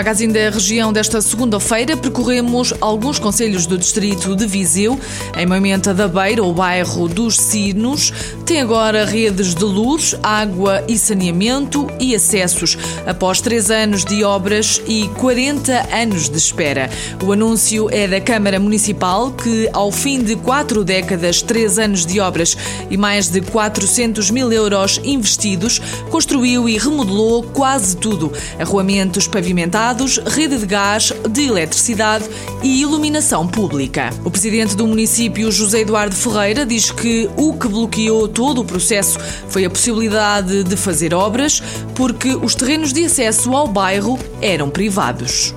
Magazine da Região desta segunda-feira percorremos alguns conselhos do distrito de Viseu. Em Moimenta da Beira, o bairro dos Sinos, tem agora redes de luz, água e saneamento e acessos, após três anos de obras e 40 anos de espera. O anúncio é da Câmara Municipal que, ao fim de quatro décadas, três anos de obras e mais de 400 mil euros investidos, construiu e remodelou quase tudo. Arruamentos pavimentados rede de gás, de eletricidade e iluminação pública. O presidente do município, José Eduardo Ferreira, diz que o que bloqueou todo o processo foi a possibilidade de fazer obras, porque os terrenos de acesso ao bairro eram privados.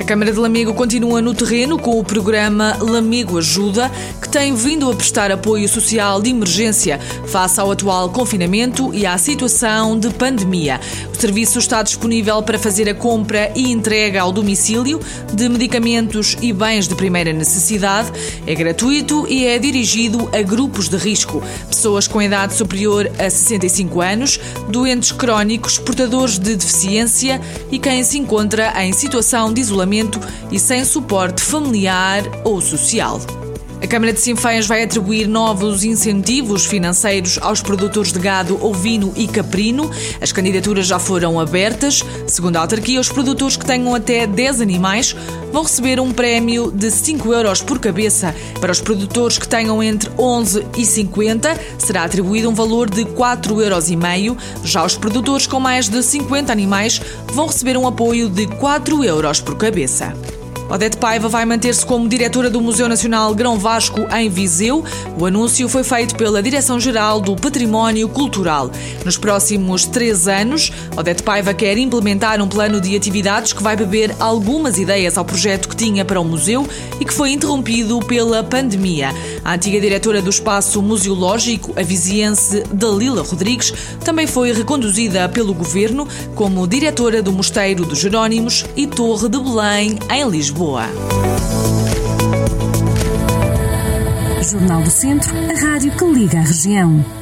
A Câmara de Lamego continua no terreno com o programa Lamego Ajuda, que tem vindo a prestar apoio social de emergência face ao atual confinamento e à situação de pandemia. O serviço está disponível para fazer a compra e entrega ao domicílio de medicamentos e bens de primeira necessidade. É gratuito e é dirigido a grupos de risco, pessoas com idade superior a 65 anos, doentes crónicos, portadores de deficiência e quem se encontra em situação de isolamento isolamento e sem suporte familiar ou social. A Câmara de Sinfãs vai atribuir novos incentivos financeiros aos produtores de gado ovino e caprino. As candidaturas já foram abertas. Segundo a autarquia, os produtores que tenham até 10 animais vão receber um prémio de 5 euros por cabeça. Para os produtores que tenham entre 11 e 50, será atribuído um valor de 4,5 euros. Já os produtores com mais de 50 animais vão receber um apoio de 4 euros por cabeça. Odete Paiva vai manter-se como diretora do Museu Nacional Grão Vasco em Viseu. O anúncio foi feito pela Direção-Geral do Património Cultural. Nos próximos três anos, Odete Paiva quer implementar um plano de atividades que vai beber algumas ideias ao projeto que tinha para o museu e que foi interrompido pela pandemia. A antiga diretora do espaço museológico, a viziense Dalila Rodrigues, também foi reconduzida pelo governo como diretora do Mosteiro dos Jerónimos e Torre de Belém, em Lisboa. Lisboa. Jornal do Centro, a rádio que liga a região.